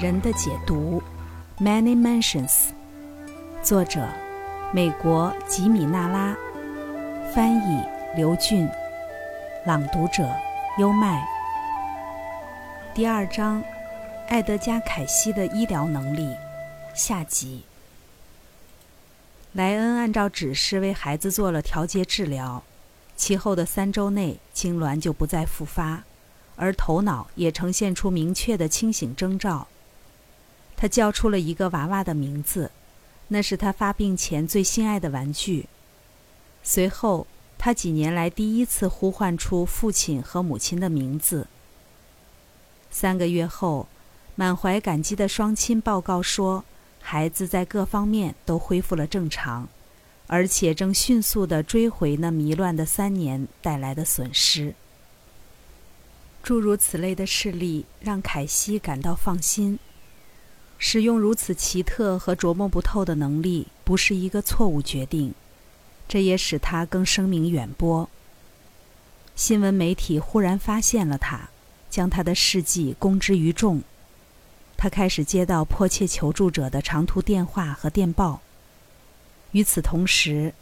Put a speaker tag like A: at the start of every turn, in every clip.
A: 人的解读》，Many Mansions，作者美国吉米·纳拉，翻译刘俊，朗读者优麦。第二章，艾德加·凯西的医疗能力，下集。莱恩按照指示为孩子做了调节治疗，其后的三周内痉挛就不再复发，而头脑也呈现出明确的清醒征兆。他叫出了一个娃娃的名字，那是他发病前最心爱的玩具。随后，他几年来第一次呼唤出父亲和母亲的名字。三个月后，满怀感激的双亲报告说。孩子在各方面都恢复了正常，而且正迅速地追回那迷乱的三年带来的损失。诸如此类的事例让凯西感到放心。使用如此奇特和琢磨不透的能力不是一个错误决定，这也使他更声名远播。新闻媒体忽然发现了他，将他的事迹公之于众。他开始接到迫切求助者的长途电话和电报。与此同时，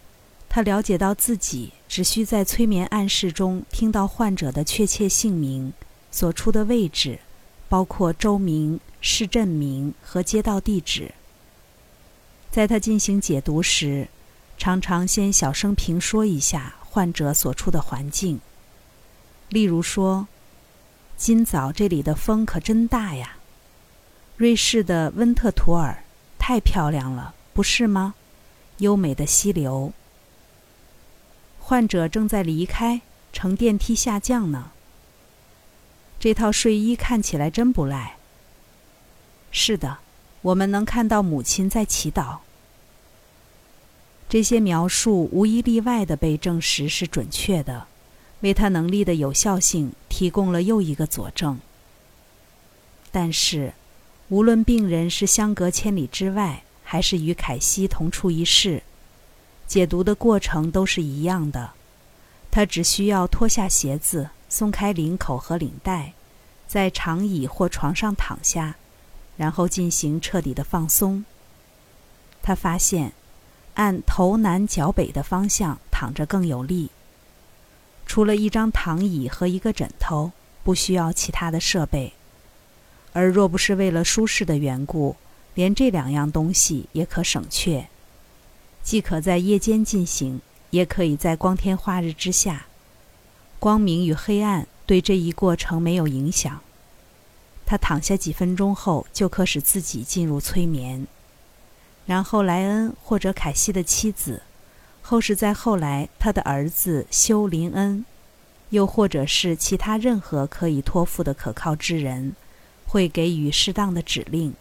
A: 他了解到自己只需在催眠暗示中听到患者的确切姓名、所处的位置，包括州名、市镇名和街道地址。在他进行解读时，常常先小声评说一下患者所处的环境，例如说：“今早这里的风可真大呀。”瑞士的温特图尔太漂亮了，不是吗？优美的溪流。患者正在离开，乘电梯下降呢。这套睡衣看起来真不赖。是的，我们能看到母亲在祈祷。这些描述无一例外的被证实是准确的，为他能力的有效性提供了又一个佐证。但是。无论病人是相隔千里之外，还是与凯西同处一室，解读的过程都是一样的。他只需要脱下鞋子，松开领口和领带，在长椅或床上躺下，然后进行彻底的放松。他发现，按头南脚北的方向躺着更有力。除了一张躺椅和一个枕头，不需要其他的设备。而若不是为了舒适的缘故，连这两样东西也可省却，既可在夜间进行，也可以在光天化日之下。光明与黑暗对这一过程没有影响。他躺下几分钟后，就可使自己进入催眠。然后莱恩或者凯西的妻子，后是在后来他的儿子休林恩，又或者是其他任何可以托付的可靠之人。会给予适当的指令。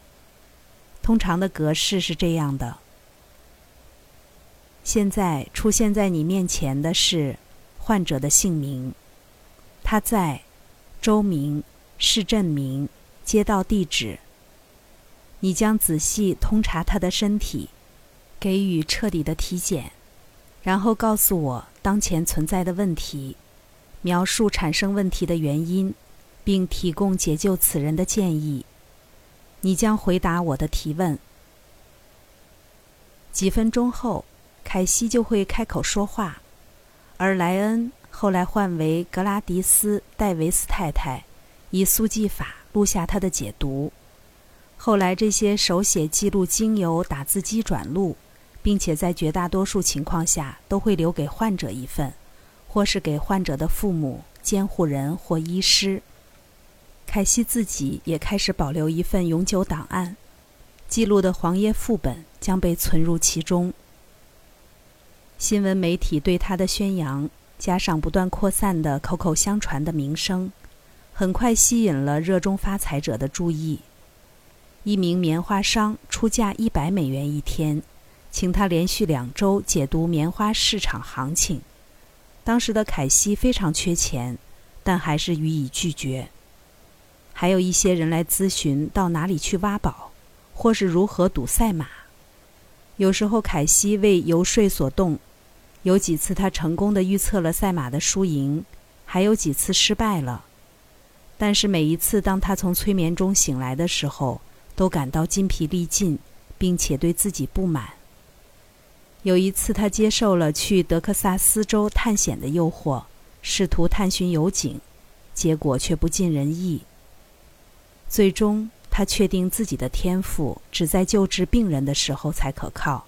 A: 通常的格式是这样的：现在出现在你面前的是患者的姓名，他在州名、市镇名、街道地址。你将仔细通查他的身体，给予彻底的体检，然后告诉我当前存在的问题，描述产生问题的原因。并提供解救此人的建议。你将回答我的提问。几分钟后，凯西就会开口说话，而莱恩后来换为格拉迪斯·戴维斯太太，以速记法录下他的解读。后来，这些手写记录经由打字机转录，并且在绝大多数情况下都会留给患者一份，或是给患者的父母、监护人或医师。凯西自己也开始保留一份永久档案，记录的黄页副本将被存入其中。新闻媒体对他的宣扬，加上不断扩散的口口相传的名声，很快吸引了热衷发财者的注意。一名棉花商出价一百美元一天，请他连续两周解读棉花市场行情。当时的凯西非常缺钱，但还是予以拒绝。还有一些人来咨询到哪里去挖宝，或是如何赌赛马。有时候凯西为游说所动，有几次他成功的预测了赛马的输赢，还有几次失败了。但是每一次当他从催眠中醒来的时候，都感到筋疲力尽，并且对自己不满。有一次，他接受了去德克萨斯州探险的诱惑，试图探寻油井，结果却不尽人意。最终，他确定自己的天赋只在救治病人的时候才可靠，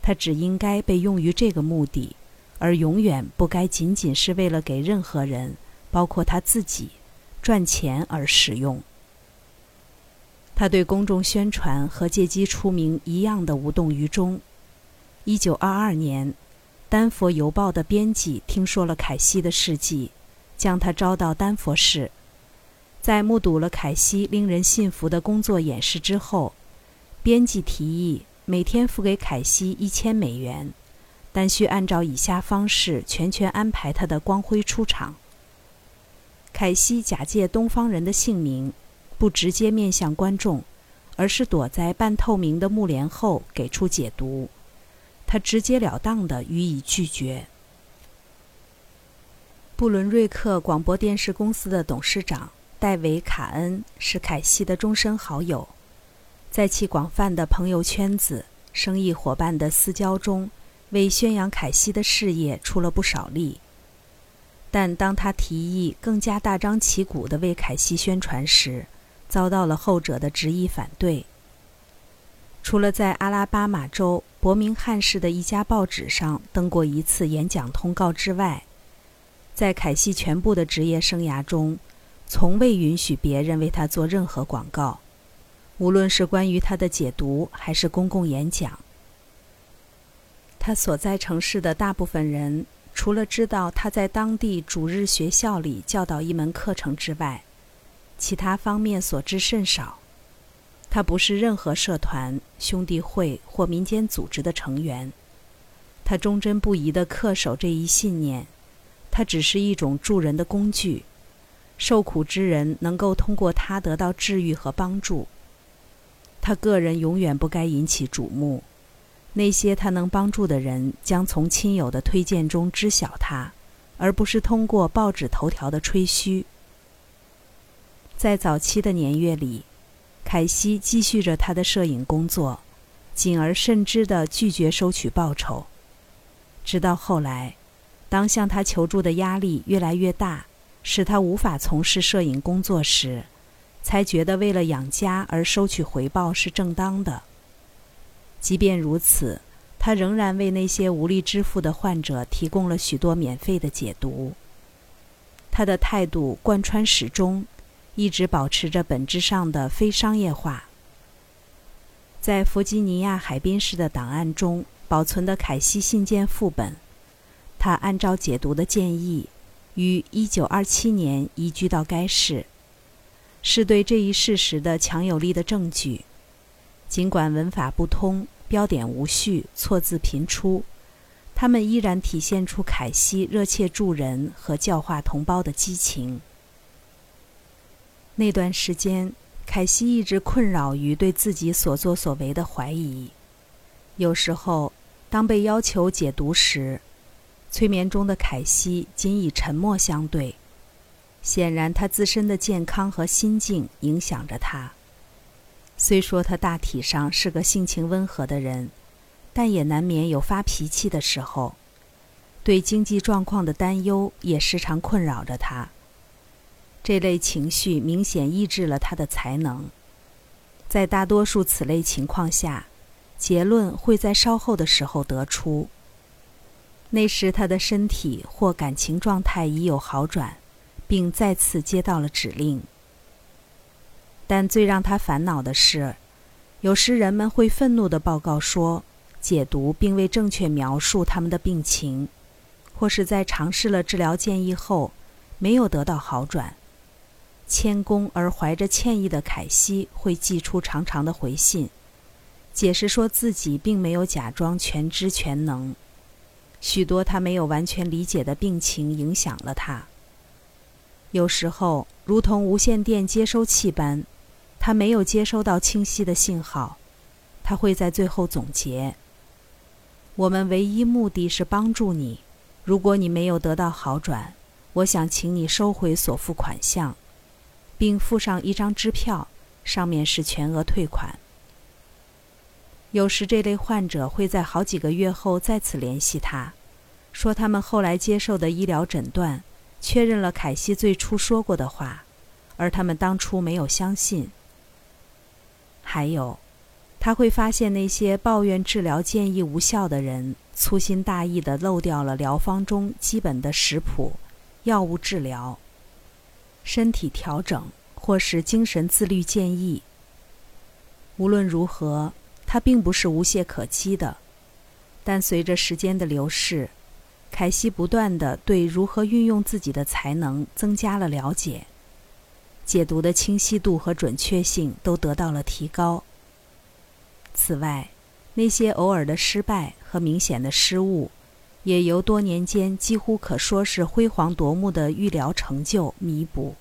A: 他只应该被用于这个目的，而永远不该仅仅是为了给任何人，包括他自己，赚钱而使用。他对公众宣传和借机出名一样的无动于衷。一九二二年，《丹佛邮报》的编辑听说了凯西的事迹，将他招到丹佛市。在目睹了凯西令人信服的工作演示之后，编辑提议每天付给凯西一千美元，但需按照以下方式全权安排他的光辉出场。凯西假借东方人的姓名，不直接面向观众，而是躲在半透明的幕帘后给出解读。他直截了当地予以拒绝。布伦瑞克广播电视公司的董事长戴维·卡恩是凯西的终身好友，在其广泛的朋友圈子、生意伙伴的私交中，为宣扬凯西的事业出了不少力。但当他提议更加大张旗鼓地为凯西宣传时，遭到了后者的执意反对。除了在阿拉巴马州。伯明翰市的一家报纸上登过一次演讲通告之外，在凯西全部的职业生涯中，从未允许别人为他做任何广告，无论是关于他的解读还是公共演讲。他所在城市的大部分人，除了知道他在当地主日学校里教导一门课程之外，其他方面所知甚少。他不是任何社团、兄弟会或民间组织的成员。他忠贞不移地恪守这一信念。他只是一种助人的工具，受苦之人能够通过他得到治愈和帮助。他个人永远不该引起瞩目。那些他能帮助的人将从亲友的推荐中知晓他，而不是通过报纸头条的吹嘘。在早期的年月里。凯西继续着他的摄影工作，谨而慎之地拒绝收取报酬。直到后来，当向他求助的压力越来越大，使他无法从事摄影工作时，才觉得为了养家而收取回报是正当的。即便如此，他仍然为那些无力支付的患者提供了许多免费的解读。他的态度贯穿始终。一直保持着本质上的非商业化。在弗吉尼亚海滨市的档案中保存的凯西信件副本，他按照解读的建议，于1927年移居到该市，是对这一事实的强有力的证据。尽管文法不通、标点无序、错字频出，他们依然体现出凯西热切助人和教化同胞的激情。那段时间，凯西一直困扰于对自己所作所为的怀疑。有时候，当被要求解读时，催眠中的凯西仅以沉默相对。显然，他自身的健康和心境影响着他。虽说他大体上是个性情温和的人，但也难免有发脾气的时候。对经济状况的担忧也时常困扰着他。这类情绪明显抑制了他的才能。在大多数此类情况下，结论会在稍后的时候得出。那时他的身体或感情状态已有好转，并再次接到了指令。但最让他烦恼的是，有时人们会愤怒地报告说，解读并未正确描述他们的病情，或是在尝试了治疗建议后，没有得到好转。谦恭而怀着歉意的凯西会寄出长长的回信，解释说自己并没有假装全知全能，许多他没有完全理解的病情影响了他。有时候，如同无线电接收器般，他没有接收到清晰的信号。他会在最后总结：“我们唯一目的是帮助你。如果你没有得到好转，我想请你收回所付款项。”并附上一张支票，上面是全额退款。有时这类患者会在好几个月后再次联系他，说他们后来接受的医疗诊断确认了凯西最初说过的话，而他们当初没有相信。还有，他会发现那些抱怨治疗建议无效的人，粗心大意地漏掉了疗方中基本的食谱、药物治疗、身体调整或是精神自律建议。无论如何。他并不是无懈可击的，但随着时间的流逝，凯西不断的对如何运用自己的才能增加了了解，解读的清晰度和准确性都得到了提高。此外，那些偶尔的失败和明显的失误，也由多年间几乎可说是辉煌夺目的预疗成就弥补。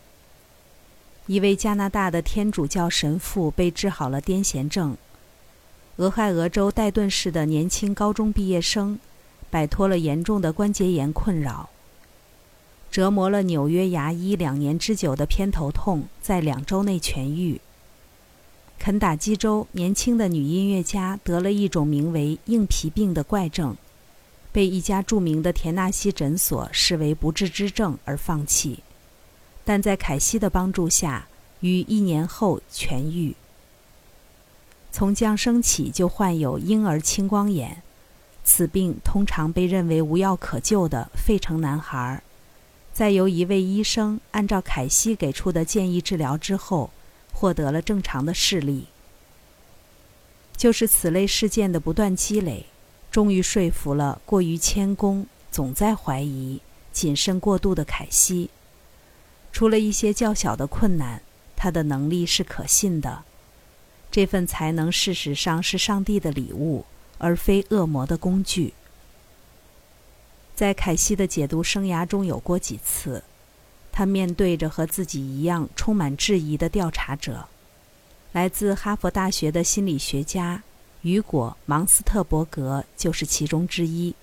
A: 一位加拿大的天主教神父被治好了癫痫症。俄亥俄州戴顿市的年轻高中毕业生，摆脱了严重的关节炎困扰。折磨了纽约牙医两年之久的偏头痛，在两周内痊愈。肯塔基州年轻的女音乐家得了一种名为硬皮病的怪症，被一家著名的田纳西诊所视为不治之症而放弃，但在凯西的帮助下，于一年后痊愈。从降生起就患有婴儿青光眼，此病通常被认为无药可救的费城男孩，在由一位医生按照凯西给出的建议治疗之后，获得了正常的视力。就是此类事件的不断积累，终于说服了过于谦恭、总在怀疑、谨慎过度的凯西。除了一些较小的困难，他的能力是可信的。这份才能事实上是上帝的礼物，而非恶魔的工具。在凯西的解读生涯中，有过几次，他面对着和自己一样充满质疑的调查者，来自哈佛大学的心理学家雨果·芒斯特伯格就是其中之一。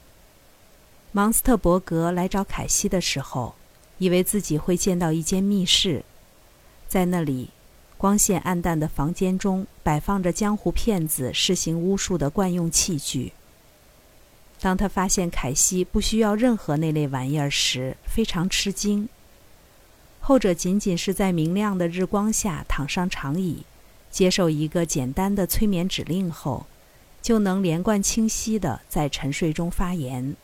A: 芒斯特伯格来找凯西的时候，以为自己会见到一间密室，在那里。光线暗淡的房间中摆放着江湖骗子施行巫术的惯用器具。当他发现凯西不需要任何那类玩意儿时，非常吃惊。后者仅仅是在明亮的日光下躺上长椅，接受一个简单的催眠指令后，就能连贯清晰地在沉睡中发言。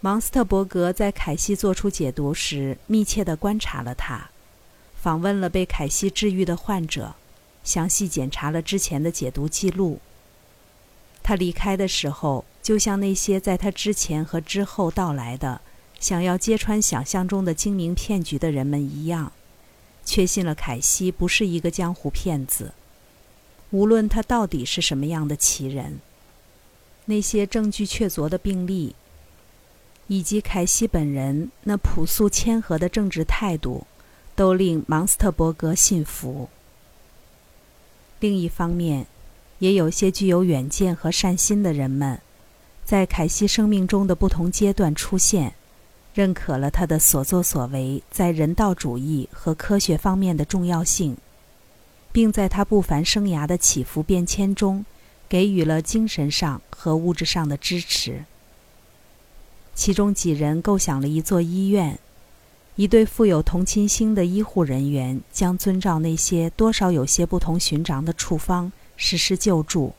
A: 芒斯特伯格在凯西做出解读时，密切地观察了他。访问了被凯西治愈的患者，详细检查了之前的解读记录。他离开的时候，就像那些在他之前和之后到来的、想要揭穿想象中的精明骗局的人们一样，确信了凯西不是一个江湖骗子，无论他到底是什么样的奇人。那些证据确凿的病例，以及凯西本人那朴素谦和的政治态度。都令芒斯特伯格信服。另一方面，也有些具有远见和善心的人们，在凯西生命中的不同阶段出现，认可了他的所作所为在人道主义和科学方面的重要性，并在他不凡生涯的起伏变迁中，给予了精神上和物质上的支持。其中几人构想了一座医院。一对富有同情心的医护人员将遵照那些多少有些不同寻常的处方实施救助。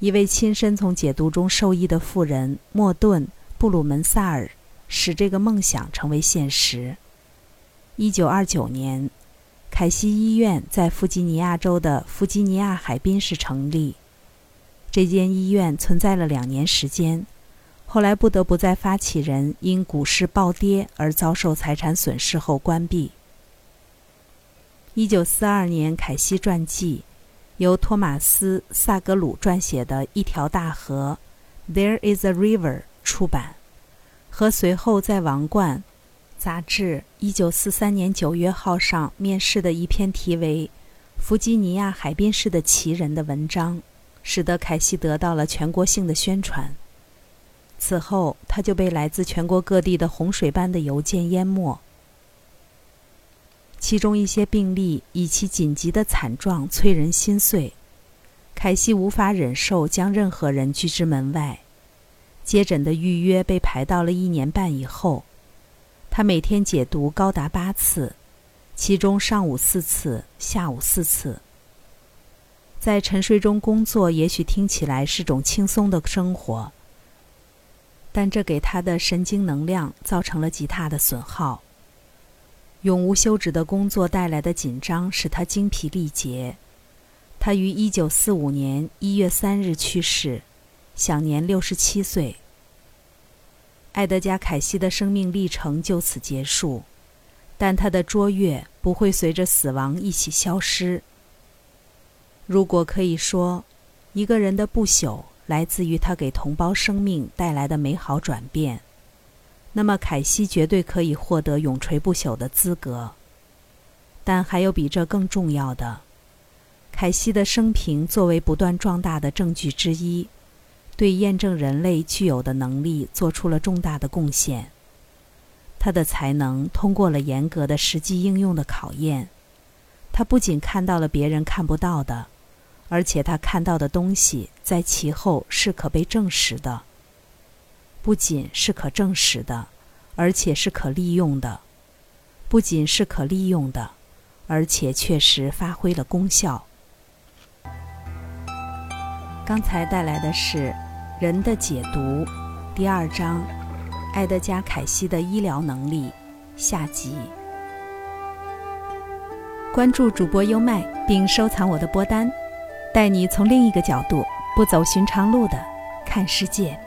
A: 一位亲身从解毒中受益的妇人莫顿·布鲁门萨尔使这个梦想成为现实。一九二九年，凯西医院在弗吉尼亚州的弗吉尼亚海滨市成立。这间医院存在了两年时间。后来不得不在发起人因股市暴跌而遭受财产损失后关闭。一九四二年，凯西传记由托马斯·萨格鲁撰写的《一条大河》（There is a River） 出版，和随后在《王冠》杂志一九四三年九月号上面世的一篇题为《弗吉尼亚海滨市的奇人》的文章，使得凯西得到了全国性的宣传。此后，他就被来自全国各地的洪水般的邮件淹没。其中一些病例以其紧急的惨状催人心碎。凯西无法忍受将任何人拒之门外，接诊的预约被排到了一年半以后。他每天解毒高达八次，其中上午四次，下午四次。在沉睡中工作，也许听起来是种轻松的生活，但这给他的神经能量造成了极大的损耗。永无休止的工作带来的紧张使他精疲力竭。他于一九四五年一月三日去世，享年六十七岁。埃德加·凯西的生命历程就此结束，但他的卓越不会随着死亡一起消失。如果可以说，一个人的不朽来自于他给同胞生命带来的美好转变，那么凯西绝对可以获得永垂不朽的资格。但还有比这更重要的，凯西的生平作为不断壮大的证据之一。对验证人类具有的能力做出了重大的贡献。他的才能通过了严格的实际应用的考验。他不仅看到了别人看不到的，而且他看到的东西在其后是可被证实的。不仅是可证实的，而且是可利用的。不仅是可利用的，而且确实发挥了功效。刚才带来的是。人的解读，第二章，埃德加·凯西的医疗能力，下集。关注主播优麦，并收藏我的播单，带你从另一个角度，不走寻常路的看世界。